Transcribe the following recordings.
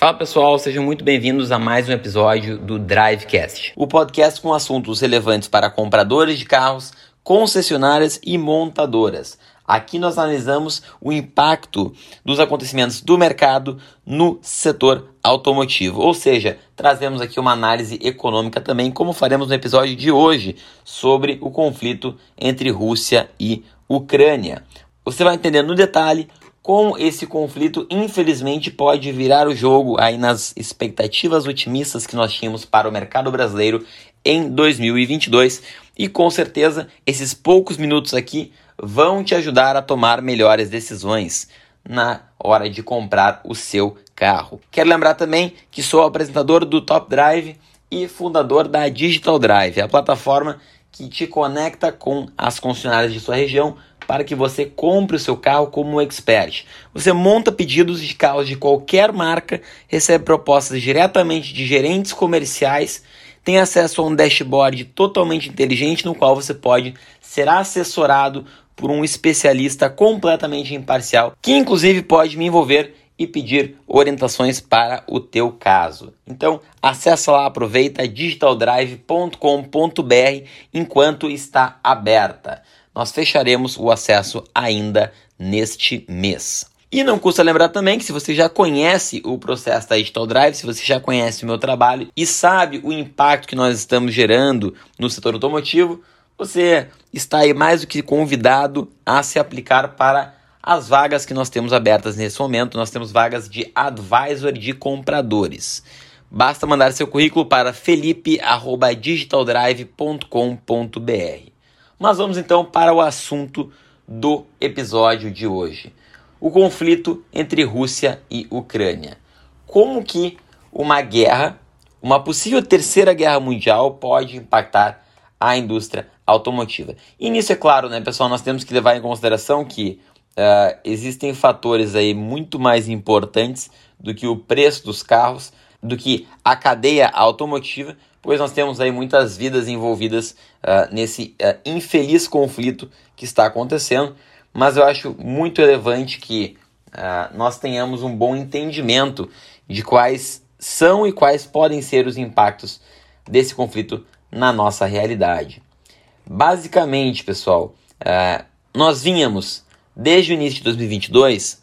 Fala pessoal, sejam muito bem-vindos a mais um episódio do Drivecast, o podcast com assuntos relevantes para compradores de carros, concessionárias e montadoras. Aqui nós analisamos o impacto dos acontecimentos do mercado no setor automotivo, ou seja, trazemos aqui uma análise econômica também, como faremos no episódio de hoje sobre o conflito entre Rússia e Ucrânia. Você vai entender no detalhe como esse conflito, infelizmente, pode virar o jogo aí nas expectativas otimistas que nós tínhamos para o mercado brasileiro em 2022. E com certeza, esses poucos minutos aqui vão te ajudar a tomar melhores decisões na hora de comprar o seu carro. Quero lembrar também que sou apresentador do Top Drive e fundador da Digital Drive, a plataforma que te conecta com as concessionárias de sua região para que você compre o seu carro como um expert. Você monta pedidos de carros de qualquer marca, recebe propostas diretamente de gerentes comerciais, tem acesso a um dashboard totalmente inteligente no qual você pode ser assessorado por um especialista completamente imparcial, que inclusive pode me envolver e pedir orientações para o teu caso. Então, acessa lá, aproveita digitaldrive.com.br enquanto está aberta nós fecharemos o acesso ainda neste mês. E não custa lembrar também que se você já conhece o processo da Digital Drive, se você já conhece o meu trabalho e sabe o impacto que nós estamos gerando no setor automotivo, você está aí mais do que convidado a se aplicar para as vagas que nós temos abertas nesse momento. Nós temos vagas de advisor de compradores. Basta mandar seu currículo para felipe@digitaldrive.com.br. Mas vamos então para o assunto do episódio de hoje. O conflito entre Rússia e Ucrânia. Como que uma guerra, uma possível terceira guerra mundial pode impactar a indústria automotiva? E nisso é claro, né, pessoal, nós temos que levar em consideração que uh, existem fatores aí muito mais importantes do que o preço dos carros, do que a cadeia automotiva, pois nós temos aí muitas vidas envolvidas uh, nesse uh, infeliz conflito que está acontecendo, mas eu acho muito relevante que uh, nós tenhamos um bom entendimento de quais são e quais podem ser os impactos desse conflito na nossa realidade. Basicamente, pessoal, nós vínhamos desde o início de 2022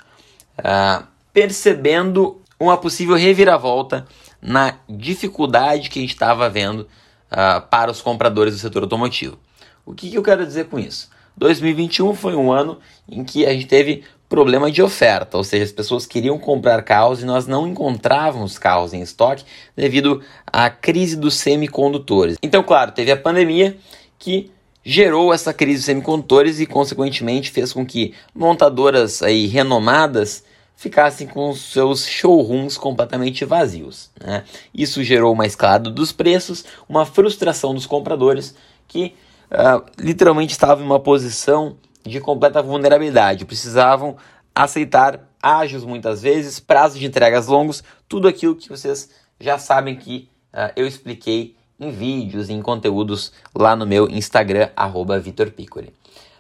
percebendo uma possível reviravolta na dificuldade que a gente estava vendo uh, para os compradores do setor automotivo. O que, que eu quero dizer com isso? 2021 foi um ano em que a gente teve problema de oferta, ou seja, as pessoas queriam comprar carros e nós não encontrávamos carros em estoque devido à crise dos semicondutores. Então, claro, teve a pandemia que gerou essa crise dos semicondutores e, consequentemente, fez com que montadoras aí renomadas ficassem com seus showrooms completamente vazios. Né? Isso gerou uma escalada dos preços, uma frustração dos compradores que uh, literalmente estavam em uma posição de completa vulnerabilidade, precisavam aceitar ágios muitas vezes, prazos de entregas longos, tudo aquilo que vocês já sabem que uh, eu expliquei em vídeos, em conteúdos lá no meu Instagram, arroba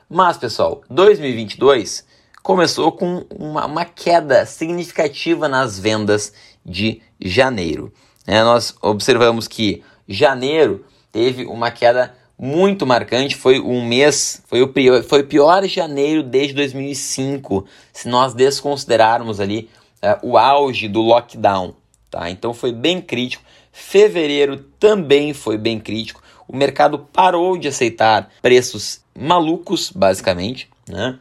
Mas, pessoal, 2022 começou com uma, uma queda significativa nas vendas de janeiro. É, nós observamos que janeiro teve uma queda muito marcante, foi um mês, foi o pior, foi o pior janeiro desde 2005, se nós desconsiderarmos ali uh, o auge do lockdown, tá? Então foi bem crítico. Fevereiro também foi bem crítico. O mercado parou de aceitar preços malucos, basicamente, né?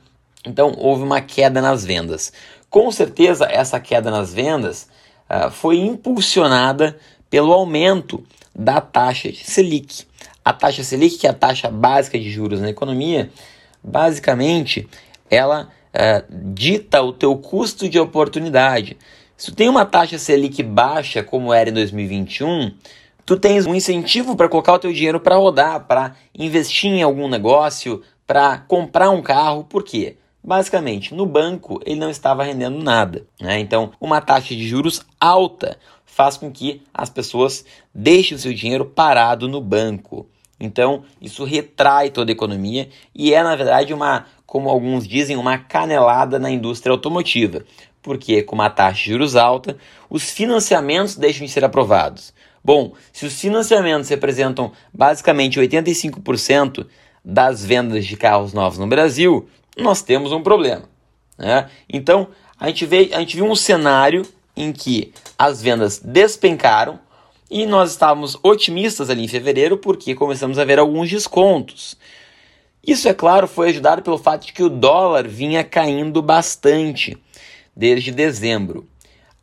Então houve uma queda nas vendas. Com certeza, essa queda nas vendas uh, foi impulsionada pelo aumento da taxa de Selic. A taxa Selic, que é a taxa básica de juros na economia, basicamente ela uh, dita o teu custo de oportunidade. Se tu tem uma taxa Selic baixa, como era em 2021, tu tens um incentivo para colocar o teu dinheiro para rodar, para investir em algum negócio, para comprar um carro. Por quê? Basicamente, no banco ele não estava rendendo nada. Né? Então, uma taxa de juros alta faz com que as pessoas deixem o seu dinheiro parado no banco. Então, isso retrai toda a economia e é, na verdade, uma, como alguns dizem, uma canelada na indústria automotiva. porque com uma taxa de juros alta, os financiamentos deixam de ser aprovados. Bom, se os financiamentos representam basicamente 85% das vendas de carros novos no Brasil, nós temos um problema. Né? Então, a gente, vê, a gente viu um cenário em que as vendas despencaram e nós estávamos otimistas ali em fevereiro porque começamos a ver alguns descontos. Isso, é claro, foi ajudado pelo fato de que o dólar vinha caindo bastante desde dezembro.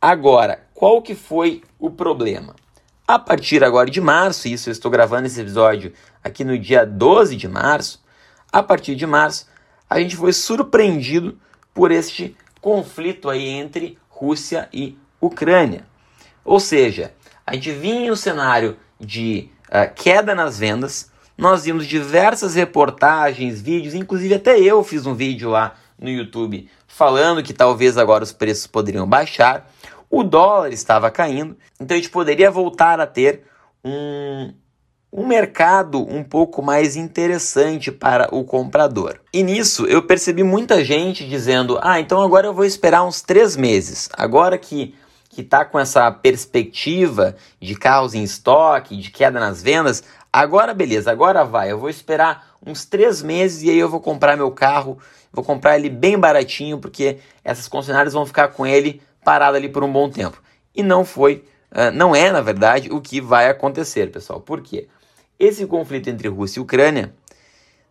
Agora, qual que foi o problema? A partir agora de março, isso eu estou gravando esse episódio aqui no dia 12 de março, a partir de março, a gente foi surpreendido por este conflito aí entre Rússia e Ucrânia. Ou seja, a gente vinha em um cenário de uh, queda nas vendas, nós vimos diversas reportagens, vídeos, inclusive até eu fiz um vídeo lá no YouTube falando que talvez agora os preços poderiam baixar. O dólar estava caindo, então a gente poderia voltar a ter um, um mercado um pouco mais interessante para o comprador. E nisso eu percebi muita gente dizendo: ah, então agora eu vou esperar uns três meses. Agora que que está com essa perspectiva de carros em estoque, de queda nas vendas, agora beleza, agora vai. Eu vou esperar uns três meses e aí eu vou comprar meu carro, vou comprar ele bem baratinho, porque essas concessionárias vão ficar com ele parado ali por um bom tempo. E não foi, uh, não é na verdade o que vai acontecer, pessoal. Por quê? Esse conflito entre Rússia e Ucrânia,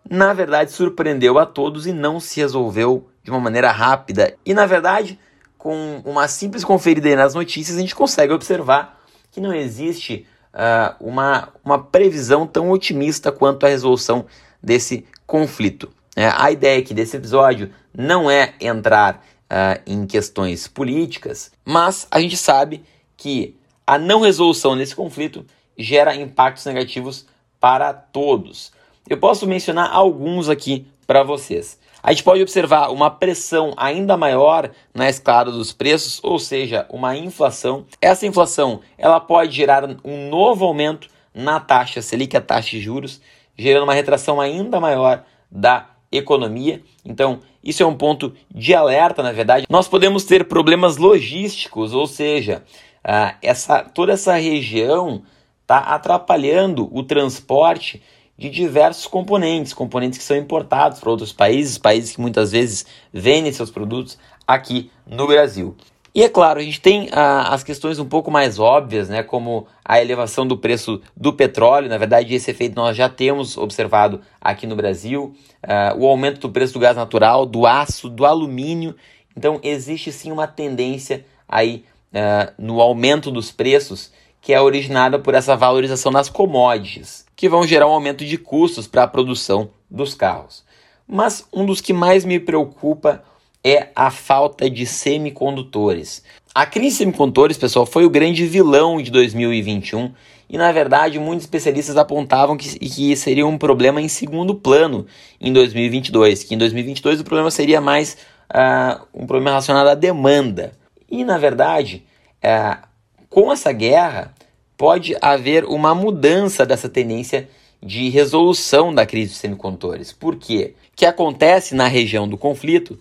na verdade, surpreendeu a todos e não se resolveu de uma maneira rápida. E na verdade, com uma simples conferida nas notícias, a gente consegue observar que não existe uh, uma, uma previsão tão otimista quanto a resolução desse conflito. É, a ideia aqui desse episódio não é entrar uh, em questões políticas, mas a gente sabe que a não resolução desse conflito gera impactos negativos para todos. Eu posso mencionar alguns aqui para vocês. A gente pode observar uma pressão ainda maior na escala dos preços, ou seja, uma inflação. Essa inflação ela pode gerar um novo aumento na taxa Selic, a taxa de juros, gerando uma retração ainda maior da economia. Então, isso é um ponto de alerta, na verdade. Nós podemos ter problemas logísticos, ou seja, uh, essa, toda essa região está atrapalhando o transporte de diversos componentes, componentes que são importados para outros países, países que muitas vezes vendem seus produtos aqui no Brasil. E é claro, a gente tem ah, as questões um pouco mais óbvias, né, como a elevação do preço do petróleo. Na verdade, esse efeito nós já temos observado aqui no Brasil. Ah, o aumento do preço do gás natural, do aço, do alumínio. Então, existe sim uma tendência aí ah, no aumento dos preços que é originada por essa valorização das commodities, que vão gerar um aumento de custos para a produção dos carros. Mas um dos que mais me preocupa é a falta de semicondutores. A crise de semicondutores, pessoal, foi o grande vilão de 2021 e, na verdade, muitos especialistas apontavam que, que seria um problema em segundo plano em 2022, que em 2022 o problema seria mais uh, um problema relacionado à demanda. E, na verdade, uh, com essa guerra, pode haver uma mudança dessa tendência de resolução da crise de semicondutores. Por quê? O que acontece na região do conflito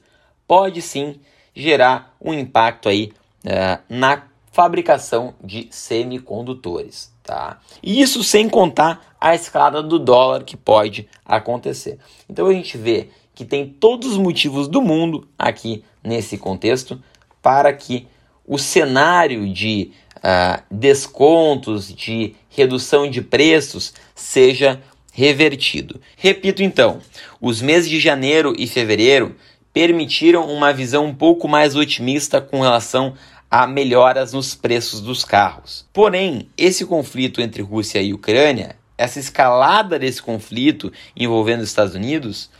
pode sim gerar um impacto aí uh, na fabricação de semicondutores. Tá? E isso sem contar a escalada do dólar que pode acontecer. Então a gente vê que tem todos os motivos do mundo aqui nesse contexto para que o cenário de uh, descontos, de redução de preços seja revertido. Repito então, os meses de janeiro e fevereiro permitiram uma visão um pouco mais otimista com relação a melhoras nos preços dos carros. Porém, esse conflito entre Rússia e Ucrânia, essa escalada desse conflito envolvendo os Estados Unidos,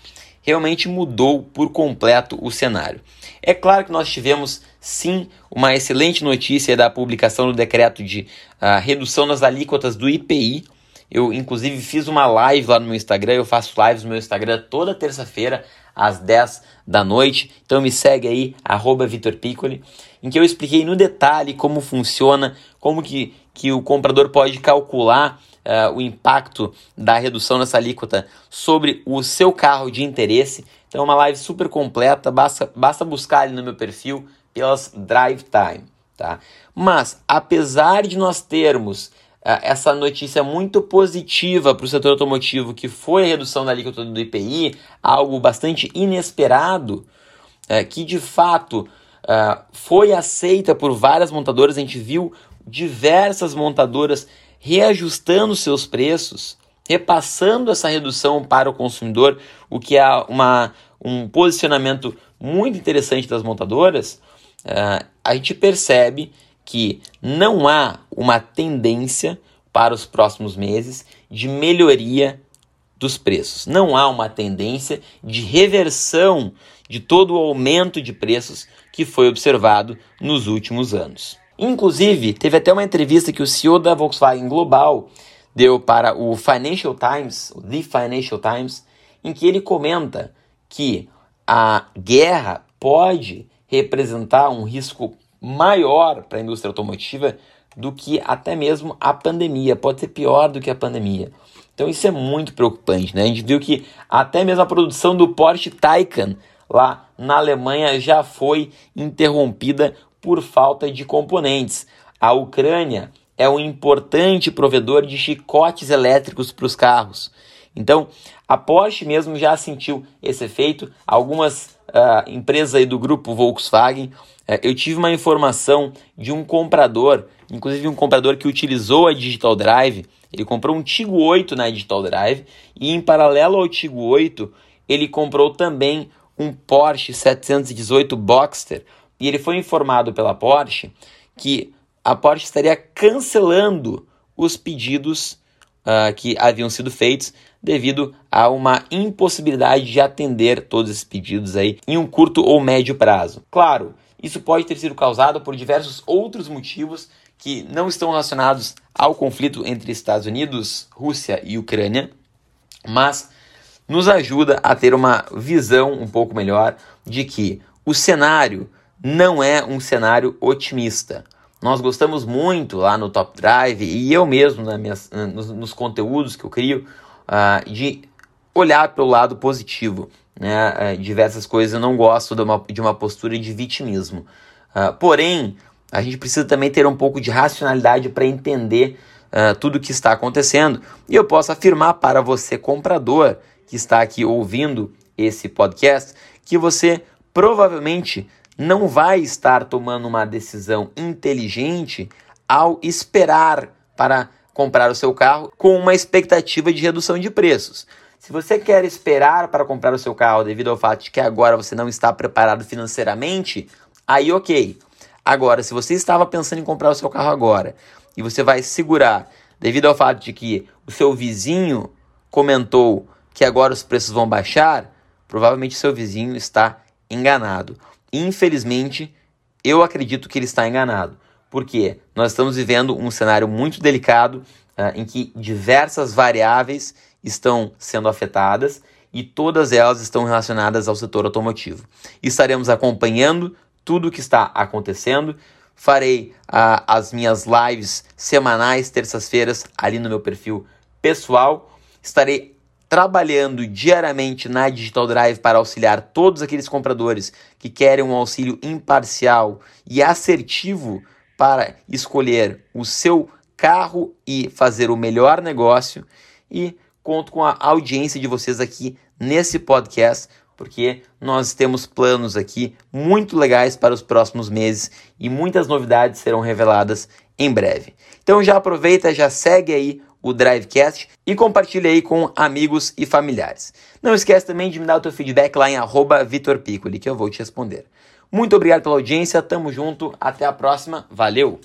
realmente mudou por completo o cenário. É claro que nós tivemos sim uma excelente notícia da publicação do decreto de uh, redução das alíquotas do IPI. Eu, inclusive, fiz uma live lá no meu Instagram. Eu faço lives no meu Instagram toda terça-feira, às 10 da noite. Então me segue aí, arroba Vitor Piccoli, em que eu expliquei no detalhe como funciona, como que, que o comprador pode calcular uh, o impacto da redução dessa alíquota sobre o seu carro de interesse. Então é uma live super completa, basta, basta buscar ali no meu perfil, pelas drive time, tá? Mas apesar de nós termos uh, essa notícia muito positiva para o setor automotivo, que foi a redução da alíquota do IPI, algo bastante inesperado, uh, que de fato uh, foi aceita por várias montadoras, a gente viu diversas montadoras reajustando seus preços, repassando essa redução para o consumidor, o que é uma, um posicionamento muito interessante das montadoras, uh, a gente percebe que não há uma tendência para os próximos meses de melhoria dos preços. Não há uma tendência de reversão de todo o aumento de preços que foi observado nos últimos anos. Inclusive, teve até uma entrevista que o CEO da Volkswagen Global deu para o Financial Times, The Financial Times, em que ele comenta que a guerra pode representar um risco maior para a indústria automotiva do que até mesmo a pandemia, pode ser pior do que a pandemia. Então isso é muito preocupante, né? A gente viu que até mesmo a produção do Porsche Taycan lá na Alemanha já foi interrompida por falta de componentes. A Ucrânia é um importante provedor de chicotes elétricos para os carros. Então, a Porsche mesmo já sentiu esse efeito. Algumas uh, empresas aí do grupo Volkswagen, uh, eu tive uma informação de um comprador, inclusive um comprador que utilizou a Digital Drive. Ele comprou um Tigo 8 na Digital Drive e, em paralelo ao Tigo 8, ele comprou também um Porsche 718 Boxster. E ele foi informado pela Porsche que a Porsche estaria cancelando os pedidos uh, que haviam sido feitos devido a uma impossibilidade de atender todos esses pedidos aí em um curto ou médio prazo. Claro, isso pode ter sido causado por diversos outros motivos que não estão relacionados ao conflito entre Estados Unidos, Rússia e Ucrânia, mas nos ajuda a ter uma visão um pouco melhor de que o cenário não é um cenário otimista. Nós gostamos muito lá no Top Drive e eu mesmo na minhas, nos, nos conteúdos que eu crio uh, de olhar pelo lado positivo. Né? Uh, diversas coisas eu não gosto de uma, de uma postura de vitimismo. Uh, porém, a gente precisa também ter um pouco de racionalidade para entender tudo o que está acontecendo. E eu posso afirmar para você, comprador, que está aqui ouvindo esse podcast, que você provavelmente não vai estar tomando uma decisão inteligente ao esperar para comprar o seu carro com uma expectativa de redução de preços. Se você quer esperar para comprar o seu carro devido ao fato de que agora você não está preparado financeiramente, aí ok. Agora, se você estava pensando em comprar o seu carro agora e você vai segurar devido ao fato de que o seu vizinho comentou que agora os preços vão baixar, provavelmente seu vizinho está enganado. Infelizmente, eu acredito que ele está enganado, porque nós estamos vivendo um cenário muito delicado uh, em que diversas variáveis estão sendo afetadas e todas elas estão relacionadas ao setor automotivo. Estaremos acompanhando tudo o que está acontecendo. Farei uh, as minhas lives semanais, terças-feiras, ali no meu perfil pessoal. Estarei trabalhando diariamente na Digital Drive para auxiliar todos aqueles compradores que querem um auxílio imparcial e assertivo para escolher o seu carro e fazer o melhor negócio. E conto com a audiência de vocês aqui nesse podcast, porque nós temos planos aqui muito legais para os próximos meses e muitas novidades serão reveladas em breve. Então já aproveita, já segue aí o Drivecast e compartilhe aí com amigos e familiares. Não esquece também de me dar o teu feedback lá em arroba Vitor que eu vou te responder. Muito obrigado pela audiência, tamo junto, até a próxima, valeu!